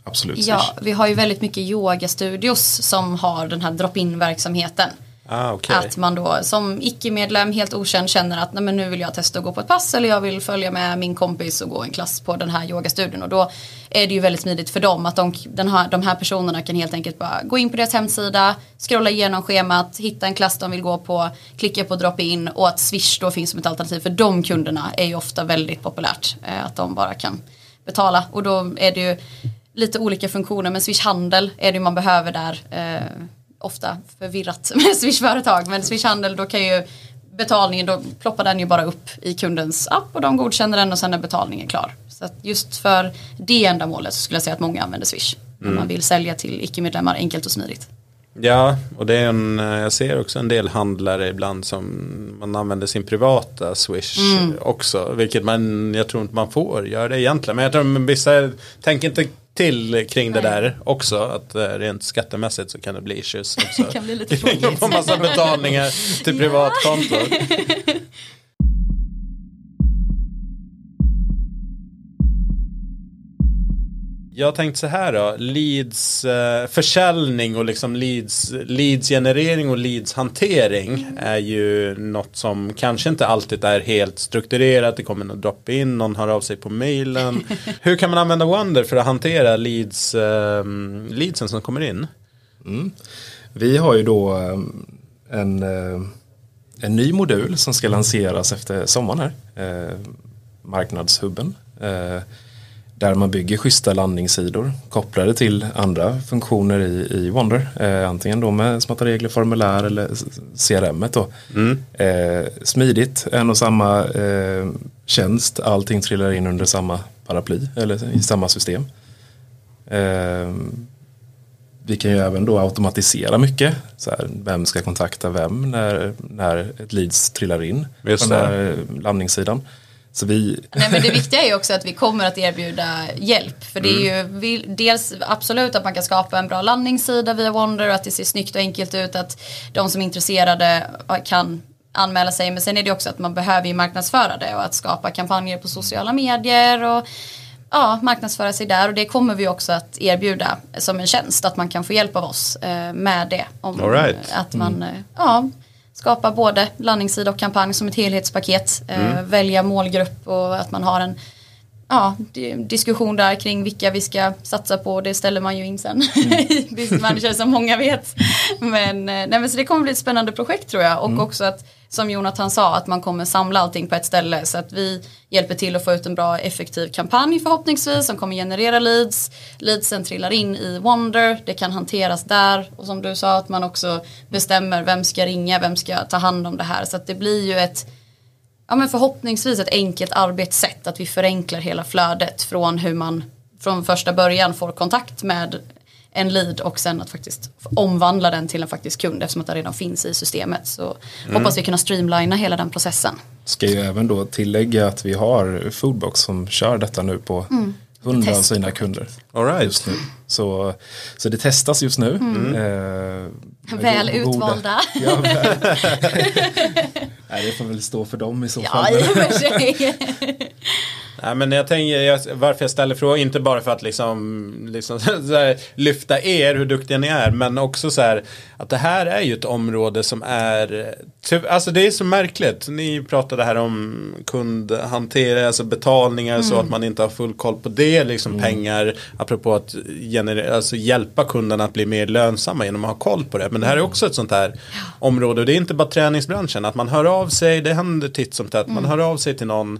absolut Swish. Ja, vi har ju väldigt mycket yogastudios som har den här drop-in verksamheten. Ah, okay. Att man då som icke-medlem helt okänd känner att Nej, men nu vill jag testa att gå på ett pass eller jag vill följa med min kompis och gå en klass på den här yogastudion. Och då är det ju väldigt smidigt för dem att de, den här, de här personerna kan helt enkelt bara gå in på deras hemsida, scrolla igenom schemat, hitta en klass de vill gå på, klicka på drop-in och att Swish då finns som ett alternativ för de kunderna är ju ofta väldigt populärt. Eh, att de bara kan betala och då är det ju lite olika funktioner men Swish handel är det ju man behöver där. Eh, Ofta förvirrat med Swish-företag men Swish-handel då kan ju betalningen, då ploppar den ju bara upp i kundens app och de godkänner den och sen är betalningen klar. Så just för det ändamålet så skulle jag säga att många använder Swish. När man vill sälja till icke-medlemmar enkelt och smidigt. Ja, och det är en, jag ser också en del handlare ibland som man använder sin privata Swish Mm. också. Vilket man, jag tror inte man får göra det egentligen. Men jag tror att vissa tänker inte till kring det Nej. där också. Att eh, rent skattemässigt så kan det bli issues också. Det kan bli lite får massa betalningar till privatkonto. Jag tänkte så här då, leads, eh, försäljning och liksom leads, leads-generering och leads-hantering är ju något som kanske inte alltid är helt strukturerat. Det kommer någon drop-in, någon hör av sig på mailen. Hur kan man använda Wonder för att hantera leads, eh, leadsen som kommer in? Vi har ju då eh, en, eh, en ny modul som ska lanseras efter sommaren här. Eh, Marknadshubben. Eh, där man bygger schyssta landningssidor kopplade till andra funktioner i, i Wonder. Eh, antingen då med smarta regler, formulär eller CRM. Då. Eh, smidigt, en och samma eh, tjänst. Allting trillar in under samma paraply eller i samma system. Eh, vi kan ju även då automatisera mycket. Så här, vem ska kontakta vem när, när ett leads trillar in Just på den här landningssidan. Så vi, Nej, men det viktiga är ju också att vi kommer att erbjuda hjälp. För det är ju Mm. vi, dels absolut att man kan skapa en bra landningssida via Wonder och att det ser snyggt och enkelt ut. Att de som är intresserade kan anmäla sig. Men sen är det också att man behöver ju marknadsföra det och att skapa kampanjer på sociala medier och ja, marknadsföra sig där. Och det kommer vi också att erbjuda som en tjänst. Att man kan få hjälp av oss eh, med det. Om, right. Att man eh, ja, skapar både landningssida och kampanj som ett helhetspaket. Eh, välja målgrupp och att man har en ja, di- diskussion där kring vilka vi ska satsa på. Det ställer man ju in sen i Business Manager som många vet. Men, eh, nej, men så det kommer bli ett spännande projekt tror jag. Och också att som Jonathan sa att man kommer samla allting på ett ställe. Så att vi hjälper till att få ut en bra effektiv kampanj förhoppningsvis som kommer generera leads. Leadsen trillar in i Wonder. Det kan hanteras där. Och som du sa att man också bestämmer vem ska ringa, vem ska ta hand om det här. Så att det blir ju ett ja, men förhoppningsvis ett enkelt arbetssätt. Att vi förenklar hela flödet från hur man från första början får kontakt med en lead och sen att faktiskt omvandla den till en faktisk kund eftersom att det redan finns i systemet. Så hoppas vi kunna streamlina hela den processen. ska ju även då tillägga att vi har Foodbox som kör detta nu på Mm. Hundra av Test. sina kunder. All right. Just nu. Så, så det testas just nu. Eh, Väl go- goda- utvalda. Ja, väl. Nej, det får väl stå för dem i så Ja, fall. i och för sig. Nej, men jag tänker, jag, varför jag ställer frågan, inte bara för att liksom, liksom så här, lyfta er, hur duktiga ni är, men också så här att det här är ju ett område som är, typ, alltså det är så märkligt. Ni pratade här om kundhantering, alltså betalningar Mm. så att man inte har full koll på det, liksom pengar, apropå att generera, alltså hjälpa kunderna att bli mer lönsamma genom att ha koll på det. Men det här är också ett sånt här område, och det är inte bara träningsbranschen, att man hör av sig, det händer titt som tätt, man hör av sig till någon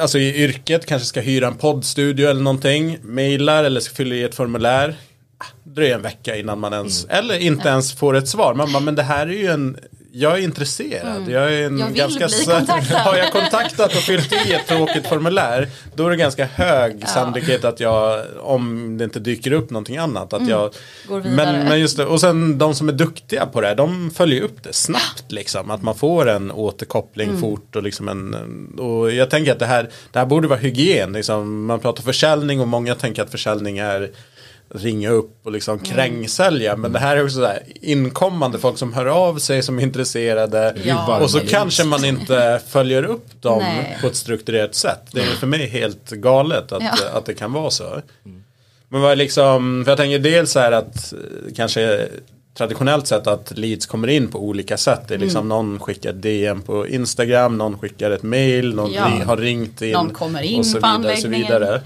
alltså i yrket kanske ska hyra en poddstudio eller någonting, mailar eller ska fylla i ett formulär. Ah, Dröjer en vecka innan man ens, Mm. eller inte ens får ett svar. Man bara, men det här är ju en, jag är intresserad. Jag är en Mm. Jag vill ganska bli kontaktad. Har jag kontaktat och fyllt i ett tråkigt formulär, då är det ganska hög sannolikhet att jag, om det inte dyker upp någonting annat, att jag Mm. Går vidare. men, men just det, och sen de som är duktiga på det, här, de följer upp det snabbt liksom. Att man får en återkoppling Mm. fort och liksom en, och jag tänker att det här, det här borde vara hygien. Liksom. Man pratar försäljning och många tänker att försäljning är ringa upp och liksom Mm. krängsälja. Men det här är också så här, inkommande folk som hör av sig som är intresserade. Ja. Och så kanske man inte följer upp dem Nej. på ett strukturerat sätt. Det är för mig helt galet att, Ja. att det kan vara så. Men vad är liksom, för jag tänker dels så här att eh, kanske traditionellt sett att leads kommer in på olika sätt. Det är liksom Mm. någon skickar DM på Instagram, någon skickar ett mail, någon Ja. har ringt in. Någon kommer in och så på vidare, så anläggningen. vidare.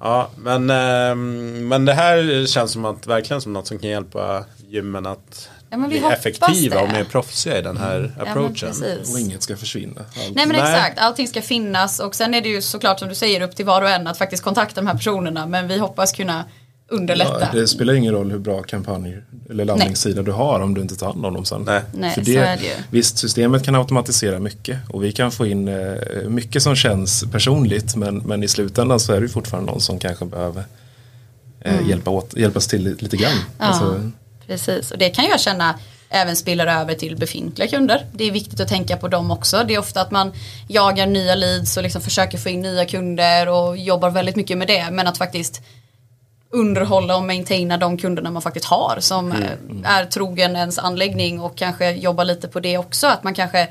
Ja, men, ehm, men det här känns som att, verkligen som något som kan hjälpa gymmen att Ja, men vi bli effektiva det. och mer proffsiga i den här Ja, men approachen. precis. Och inget ska försvinna. Allt. Nej men Nej. exakt, allting ska finnas och sen är det ju såklart som du säger upp till var och en att faktiskt kontakta de här personerna men vi hoppas kunna underlätta. Ja, det spelar ingen roll hur bra kampanjer eller landningssida du har om du inte tar hand om dem sen. Nej. Nej, För så är det ju. Visst, systemet kan automatisera mycket och vi kan få in eh, mycket som känns personligt men, men i slutändan så är det ju fortfarande någon som kanske behöver eh, Mm. hjälpa åt, hjälpas till li- lite grann. Alltså, Precis, och det kan jag känna även spiller över till befintliga kunder. Det är viktigt att tänka på dem också. Det är ofta att man jagar nya leads och liksom försöker få in nya kunder och jobbar väldigt mycket med det. Men att faktiskt underhålla och maintaina de kunderna man faktiskt har som Mm. eh, är trogen ens anläggning och kanske jobba lite på det också. Att man kanske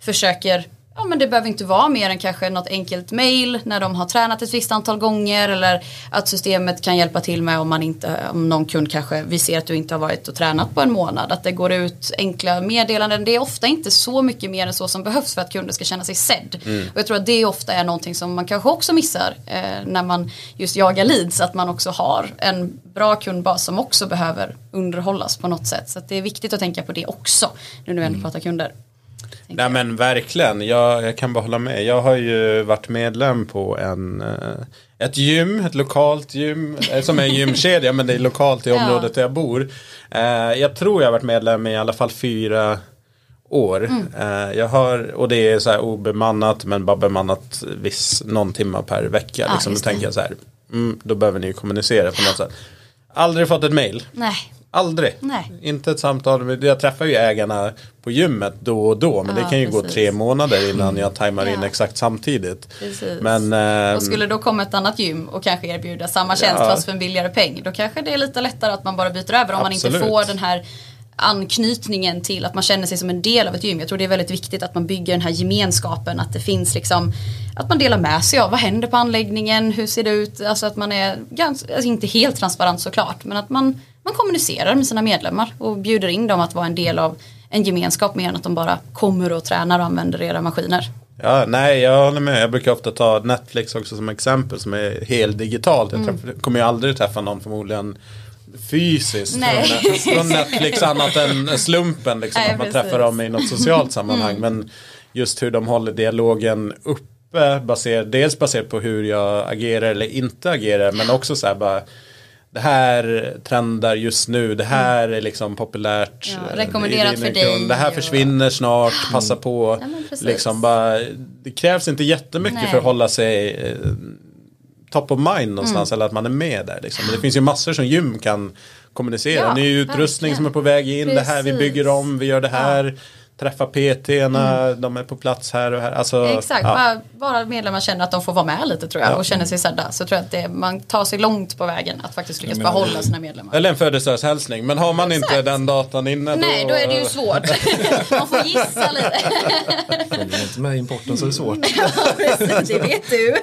försöker Ja men det behöver inte vara mer än kanske något enkelt mail när de har tränat ett visst antal gånger eller att systemet kan hjälpa till med om man inte, om någon kund kanske, vi ser att du inte har varit och tränat på en månad, att det går ut enkla meddelanden. Det är ofta inte så mycket mer än så som behövs för att kunden ska känna sig sedd. Och jag tror att det ofta är någonting som man kanske också missar eh, när man just jagar leads, att man också har en bra kundbas som också behöver underhållas på något sätt. Så det är viktigt att tänka på det också, nu när vi ändå pratar kunder. Nej jag. men verkligen, jag, jag kan bara hålla med. Jag har ju varit medlem på en, eh, ett gym, ett lokalt gym, eh, som är en gymkedja men det är lokalt i området där jag bor. Eh, jag tror jag har varit medlem i alla fall fyra år. Mm. Jag har, och det är så här obemannat men bara bemannat viss, någon timme per vecka. Ja, liksom. Då tänker jag så här, mm, då behöver ni ju kommunicera på något sätt. Aldrig fått ett mail. Nej, Aldrig. Nej. Inte ett samtal. Jag träffar ju ägarna på gymmet då och då. Men Ja, det kan ju gå precis. tre månader innan jag tajmar in Ja. exakt samtidigt. Precis. Men ehm, Och skulle då komma ett annat gym och kanske erbjuda samma tjänst Ja. fast för en billigare peng. Då kanske det är lite lättare att man bara byter över om man inte Absolut. får den här anknytningen till att man känner sig som en del av ett gym. Jag tror det är väldigt viktigt att man bygger den här gemenskapen. Att det finns liksom att man delar med sig av vad händer på anläggningen, hur ser det ut. Alltså att man är ganska, alltså inte helt transparent såklart. Men att man, man kommunicerar med sina medlemmar och bjuder in dem att vara en del av en gemenskap mer än att de bara kommer och tränar och använder era maskiner. Ja, nej, jag håller med. Jag brukar ofta ta Netflix också som exempel som är helt digitalt. Mm. Jag träff- kommer ju aldrig träffa någon förmodligen fysiskt från, från Netflix annat än slumpen. Liksom, Nej, att man precis. Mm. träffar dem i något socialt sammanhang. Men just hur de håller dialogen uppe. Baser, dels baserat på hur jag agerar eller inte agerar. Men också så här bara. Det här trendar just nu. Det här är liksom populärt. Ja, eh, rekommenderat för dig Det här och- försvinner snart. Passa på. Ja, precis. liksom bara, det krävs inte jättemycket Nej. för att hålla sig eh, top of mind någonstans. Mm. Eller att man är med där. Liksom. Men det finns ju massor som gym kan kommunicera. Ja, Ny utrustning verkligen. som är på väg in. Det här, vi Precis. bygger om, vi gör det här. Träffa PT-erna, de är på plats här och här. Alltså, Exakt, ja. bara, bara medlemmar känner att de får vara med lite tror jag Ja. och känner sig sedda. Så tror jag att det, man tar sig långt på vägen att faktiskt lyckas menar, behålla sina medlemmar. Eller en födelsedagshälsning. Men har man inte Exakt. den datan inne Nej, då är det ju svårt. Man får gissa lite. Följer inte med importen så är det svårt. det vet du.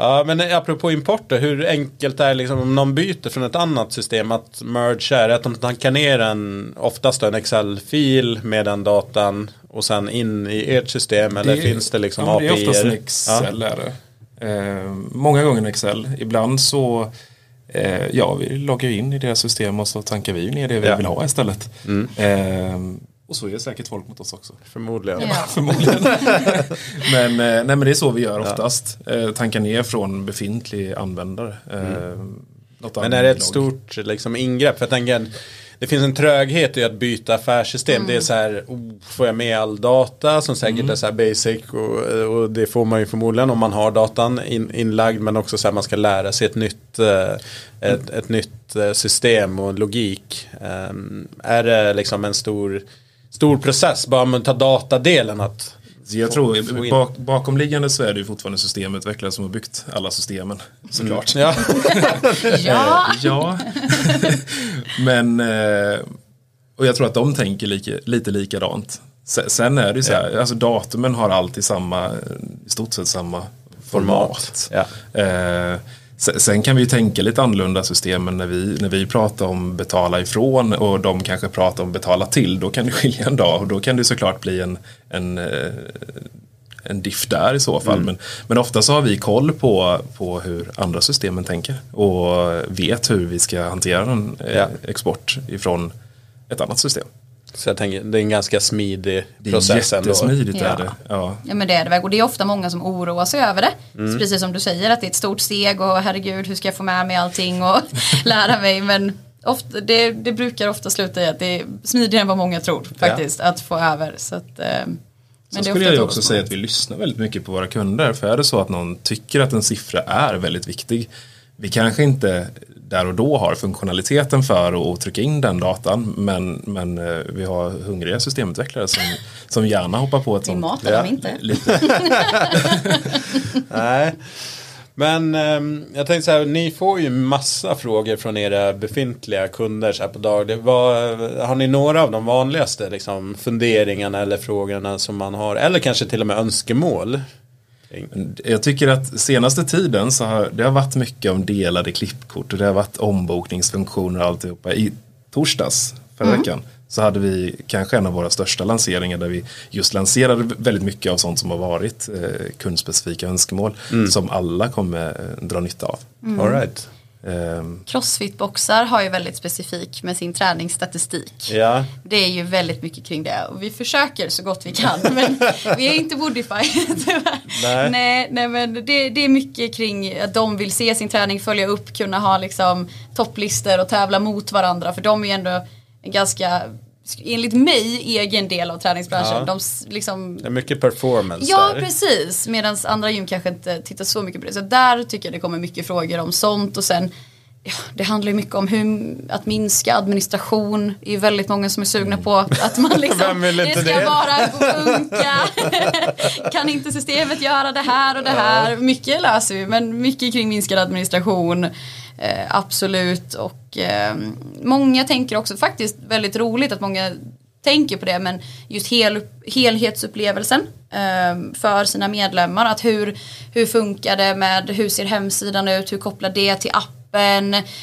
Ja, men apropå importer, hur enkelt är det liksom om någon byter från ett annat system att merge är att de tankar ner en, oftast en Excel-fil med den datan och sen in i ert system eller finns det liksom ja, men Det är API? oftast en Excel är det. Eh, många gånger en Excel. Ibland så eh, ja, vi loggar in i deras system och så tankar vi ner det vi Ja. vill ha istället. Eh, och så är säkert folk mot oss också. Förmodligen. Ja. Förmodligen. men, eh, nej, men det är så vi gör oftast. Eh, tankar ner från befintlig användare. Eh, något Men är det ett stort liksom, ingrepp? För jag tänker, det finns en tröghet i att byta affärssystem. Det är så här, oh, får jag med all data som säkert är så här basic och, och det får man ju förmodligen om man har datan in, inlagd. Men också så här, man ska lära sig ett nytt, ett, ett nytt system och logik. Ehm, är det liksom en stor, stor process bara man tar datadelen att jag få- tror bak, bakomliggande så är det ju fortfarande systemutvecklare som har byggt alla systemen. Såklart. Ja. Ja, Ja. Men eh, och jag tror att de tänker lika, lite likadant. Se- Sen är det ju så här, alltså datumen har alltid samma, eh, i stort sett samma format. Ja. Se- sen kan vi tänka lite annorlunda systemen när vi, när vi pratar om betala ifrån och de kanske pratar om betala till. Då kan det skilja en dag och då kan det såklart bli en, en eh, en diff där i så fall. Mm. Men, men ofta så har vi koll på, på hur andra systemen tänker och vet hur vi ska hantera en eh, Ja. export ifrån ett annat system. Så jag tänker, det är en ganska smidig Det är process ändå. jättesmidigt Ja. är det. Ja. Ja men det är det väl och det är ofta många som oroar sig över det. Mm. Precis som du säger att det är ett stort steg och herregud hur ska jag få med mig allting och lära mig men ofta, det, det brukar ofta sluta i att det är smidigare än vad många tror faktiskt att få över. Så att, eh, men Så skulle jag ju också säga att vi lyssnar väldigt mycket på våra kunder. För är det så att någon tycker att en siffra är väldigt viktig. Vi kanske inte där och då har funktionaliteten för att trycka in den datan. Men, men eh, vi har hungriga systemutvecklare som, som gärna hoppar på ett Vi sånt. matar Ja. dem inte. Lite, Nej. Men ehm, jag tänkte så här, ni får ju massa frågor från era befintliga kunder så här på dag. Var, har ni några av de vanligaste liksom, funderingarna eller frågorna som man har? Eller kanske till och med önskemål? Jag tycker att senaste tiden så har det har varit mycket om delade klippkort och det har varit ombokningsfunktioner och alltihopa. I torsdags förra veckan så hade vi kanske en av våra största lanseringar där vi just lanserade väldigt mycket av sånt som har varit eh, kundspecifika önskemål som alla kommer eh, dra nytta av. All right. Ehm, Crossfit-boxar har ju väldigt specifik med sin träningsstatistik. Ja, Det är ju väldigt mycket kring det och vi försöker så gott vi kan men vi är inte Woodify. Nej. Nej, nej men det, det är mycket kring att de vill se sin träning, följa upp, kunna ha liksom topplistor och tävla mot varandra för de är ju ändå en ganska enligt mig egen del av träningsbranschen. Ja. De liksom det är mycket performance Ja där. precis, medan andra gym kanske inte tittar så mycket på det. Så där tycker jag det kommer mycket frågor om sånt och sen ja, det handlar ju mycket om hur, att minska administration. Det är ju väldigt många som är sugna på att man liksom, Vem vill inte det ska det? bara funka. kan inte systemet göra det här och det här? Mycket löser vi, men mycket kring minskad administration. Eh, absolut. Och eh, många tänker också faktiskt väldigt roligt att många tänker på det men just hel, helhetsupplevelsen eh, för sina medlemmar. Att hur, hur funkar det med hur ser hemsidan ut, hur kopplar det till appen,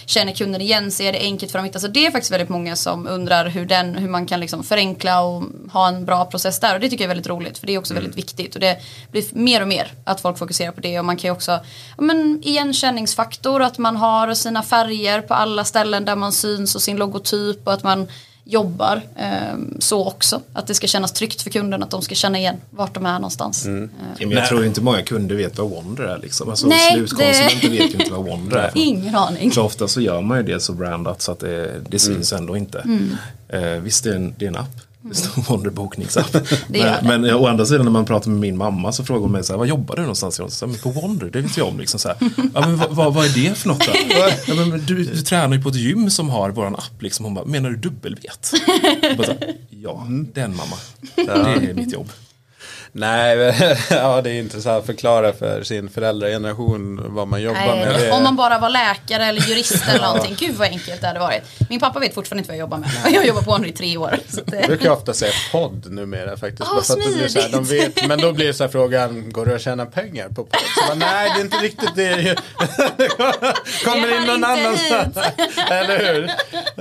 känner kunden igen sig, är det enkelt för dem att hitta? Så det är faktiskt väldigt många som undrar hur, den, hur man kan liksom förenkla och ha en bra process där. Och det tycker jag är väldigt roligt för det är också väldigt viktigt. Och det blir mer och mer att folk fokuserar på det. Och man kan ju också men, igenkänningsfaktor att man har sina färger på alla ställen där man syns och sin logotyp och att man jobbar eh, så också. Att det ska kännas tryggt för kunden att de ska känna igen vart de är någonstans. Eh, men jag tror inte många kunder vet vad Wonder är. Liksom. Alltså, Nej, slutkonsumenter det- vet ju inte vad Wonder är. Ingen aning. Så ofta så gör man ju det så brandat så att det, det syns ändå inte. Eh, visst, det är, en, det är en app. Det står Wonder bokningsapp. Men, men å andra sidan när man pratar med min mamma så frågar hon mig så här, vad jobbar du någonstans? Jag säger, men på Wonder, det vet jag om. Liksom så här. Ja, men vad, vad, vad är det för något? Ja, men, du, du tränar ju på ett gym som har våran app. Liksom. Hon bara, menar du dubbelvet? Bara så ja, den mamma. Det är mitt jobb. Nej, ja det är intressant att förklara för sin föräldrageneration vad man jobbar Nej, med. Det, Om man bara var läkare eller jurist eller någonting. Gud vad enkelt det hade varit. Min pappa vet fortfarande inte vad jag jobbar med. Jag jobbar på honom i tre år. Så att, Jag brukar ofta säga podd numera faktiskt. Att det blir så här, de vet, men då blir det så här frågan, går det att tjäna pengar på podd? Så bara, Nej, det är inte riktigt det. Kommer Det in någon inte annanstans. Eller hur?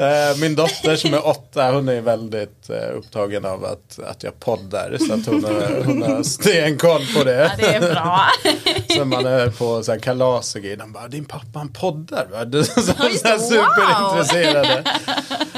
Eh, Min dotter som är åtta, hon är väldigt eh, upptagen av att, att jag poddar. Så att hon har, hon har stenkoll på det. ja, det är bra. Så man är på så här kalas och grejer. De bara, din pappa han poddar va? Så, så här wow. superintresserade.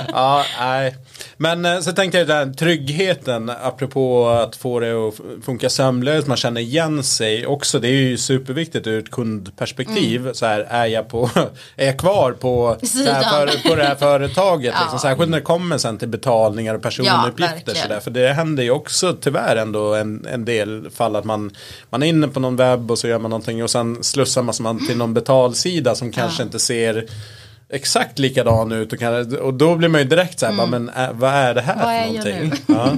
Ja, nej. Men eh, så tänkte jag den tryggheten apropå att få det att funka sömlöst. Man känner igen sig också. Det är ju superviktigt ur ett kundperspektiv. Mm. Så här, är jag, på, är jag kvar på, det här, för, på det här företaget? Ja. Liksom. Särskilt när det kommer sen till betalningar och personuppgifter. verkligen. så där. För det händer ju också tyvärr ändå en, en del fall att man, man är inne på någon webb och så gör man någonting och sen slussar man, till någon betalsida som kanske inte ser exakt likadan ut och, kan, och då blir man ju direkt så här, bara, men äh, vad är det här Mm. Vad för någonting? Ja.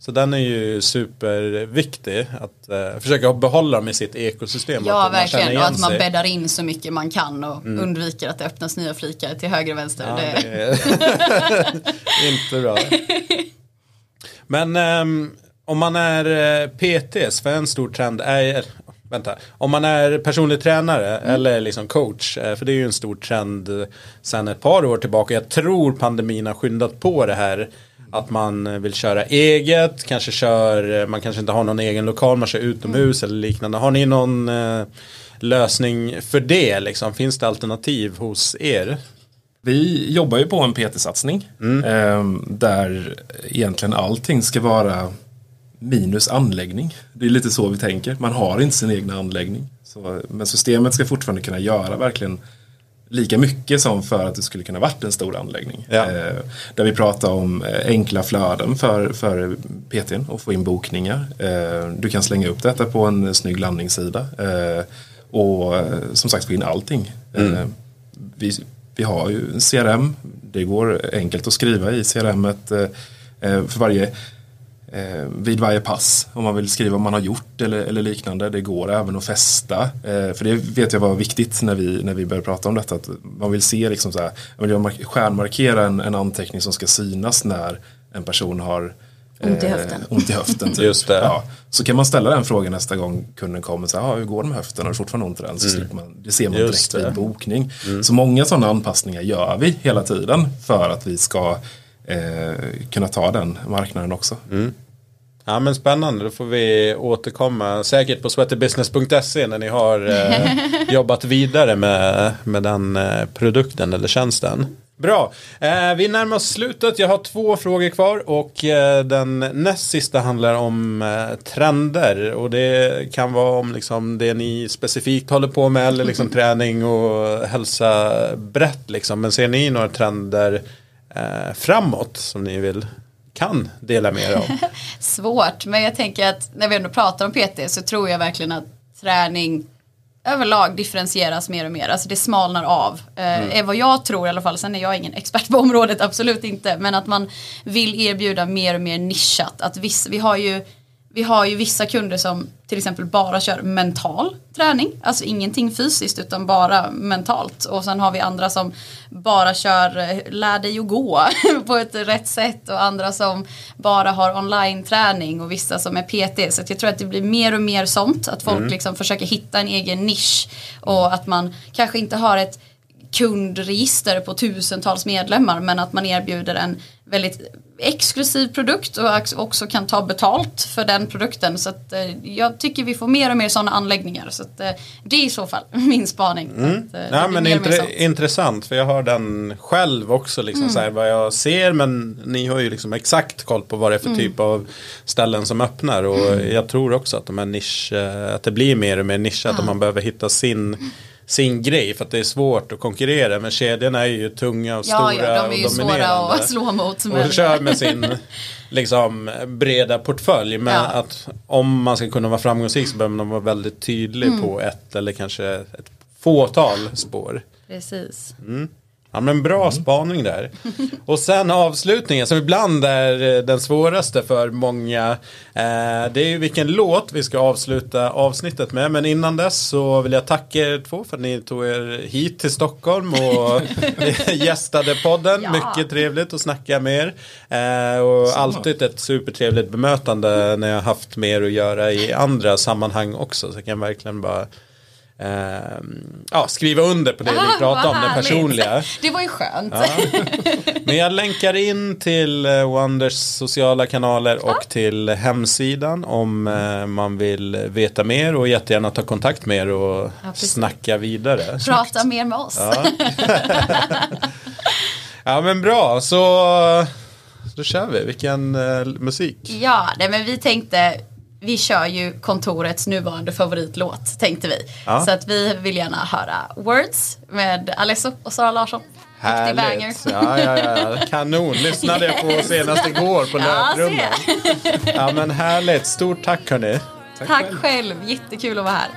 Så den är ju superviktig att eh, försöka behålla dem i sitt ekosystem. Ja, verkligen. Och att man sig. bäddar in så mycket man kan och undviker att det öppnas nya flikar till höger och vänster. Ja, det... det är inte bra. Men ehm, om man är eh, PTs, för en stor trend är Vänta, om man är personlig tränare eller liksom coach, eh, för det är ju en stor trend eh, sedan ett par år tillbaka. Jag tror pandemin har skyndat på det här. Att man eh, vill köra eget, kanske kör, man kanske inte har någon egen lokal, man kör utomhus eller liknande. Har ni någon eh, lösning för det? Liksom? Finns det alternativ hos er? Vi jobbar ju på en PT-satsning. Eh, där egentligen allting ska vara minus anläggning. Det är lite så vi tänker. Man har inte sin egna anläggning. Så, men systemet ska fortfarande kunna göra verkligen lika mycket som för att det skulle kunna varit en stor anläggning. Ja. Eh, där vi pratar om eh, enkla flöden för, för PTn och få in bokningar. Eh, du kan slänga upp detta på en snygg landningssida. Eh, och eh, som sagt få in allting. Eh, vi, vi har ju en CRM. Det går enkelt att skriva i CRM för varje eh, vid varje pass. Om man vill skriva vad man har gjort eller, eller liknande. Det går även att fästa. Eh, för det vet jag var viktigt när vi, när vi började prata om detta. Att man vill se liksom så här, man vill mark- stjärnmarkera en, en anteckning som ska synas när en person har Ont i eh, höften. ont i höften typ. Just det. Ja. Så kan man ställa den frågan nästa gång kunden kommer. Så här, ah, hur går det med höften? Har du fortfarande ont i den? Så slipper man, det ser man Mm. Just direkt det. Mm. vid bokning. Så många sådana anpassningar gör vi hela tiden. För att vi ska eh, kunna ta den marknaden också. Mm. Ja men spännande, då får vi återkomma säkert på sweaterbusiness.se när ni har eh, jobbat vidare med, med den eh, produkten eller tjänsten. Bra, eh, vi närmar oss slutet. Jag har två frågor kvar och eh, den näst sista handlar om eh, trender och det kan vara om liksom, det ni specifikt håller på med eller liksom, träning och hälsa brett. Liksom. Men ser ni några trender eh, framåt som ni vill kan dela med er av? Svårt, men jag tänker att när vi ändå pratar om PT så tror jag verkligen att träning överlag differentieras mer och mer. Alltså det smalnar av. Eh, är vad jag tror i alla fall. Sen är jag ingen expert på området, absolut inte. Men att man vill erbjuda mer och mer nischat. Att viss, vi, har ju, vi har ju vissa kunder som till exempel bara kör mental träning. Alltså ingenting fysiskt utan bara mentalt. Och sen har vi andra som bara kör eh, lär dig att gå på ett rätt sätt. Och andra som bara har online-träning och vissa som är PT. Så jag tror att det blir mer och mer sånt. Att folk liksom försöker hitta en egen nisch. Och att man kanske inte har ett kundregister på tusentals medlemmar men att man erbjuder en väldigt exklusiv produkt och också kan ta betalt för den produkten. Så att, eh, jag tycker vi får mer och mer sådana anläggningar. Så att, eh, det är i så fall min spaning. Att, eh, Mm. Ja, blir men intre- intressant för jag har den själv också liksom Mm. så här, vad jag ser men ni har ju liksom exakt koll på vad det är Mm. för typ av ställen som öppnar och jag tror också att de här nisch, att det blir mer och mer nischat och man behöver hitta sin sin grej för att det är svårt att konkurrera. Men kedjorna är ju tunga och Ja, stora ja, de är ju och svåra dominerande. att slå mot. Och Men... kör med sin liksom, breda portfölj. Men Ja. att om man ska kunna vara framgångsrik så behöver man vara väldigt tydlig Mm. på ett eller kanske ett fåtal spår. Precis. Ja men bra spaning där. Och sen avslutningen som ibland är eh, den svåraste för många. Eh, det är ju vilken låt vi ska avsluta avsnittet med. Men innan dess så vill jag tacka er två för att ni tog er hit till Stockholm och gästade podden. Ja. Mycket trevligt att snacka med er. Eh, och alltid ett supertrevligt bemötande när jag haft med er att göra i andra sammanhang också. Så jag kan verkligen bara eh, ja, skriva under på det vi Ah, pratade vad om, det härligt. personliga. Det var ju skönt. Men jag länkar in till eh, Wonders sociala kanaler och till hemsidan om eh, man vill veta mer och jättegärna ta kontakt med er och precis. snacka vidare. Prata mer med oss. Ja. ja men bra, så då kör vi. Vilken eh, musik. Ja, nej, men vi tänkte vi kör ju kontorets nuvarande favoritlåt tänkte vi. Ja. Så att vi vill gärna höra Words med Alesso och Sara Larsson. Härligt. Ja, ja, ja. Kanon. Lyssnade jag på senast igår på Ja, löprundan. Ja, men härligt. Stort tack hörni. Tack själv, jättekul att vara här.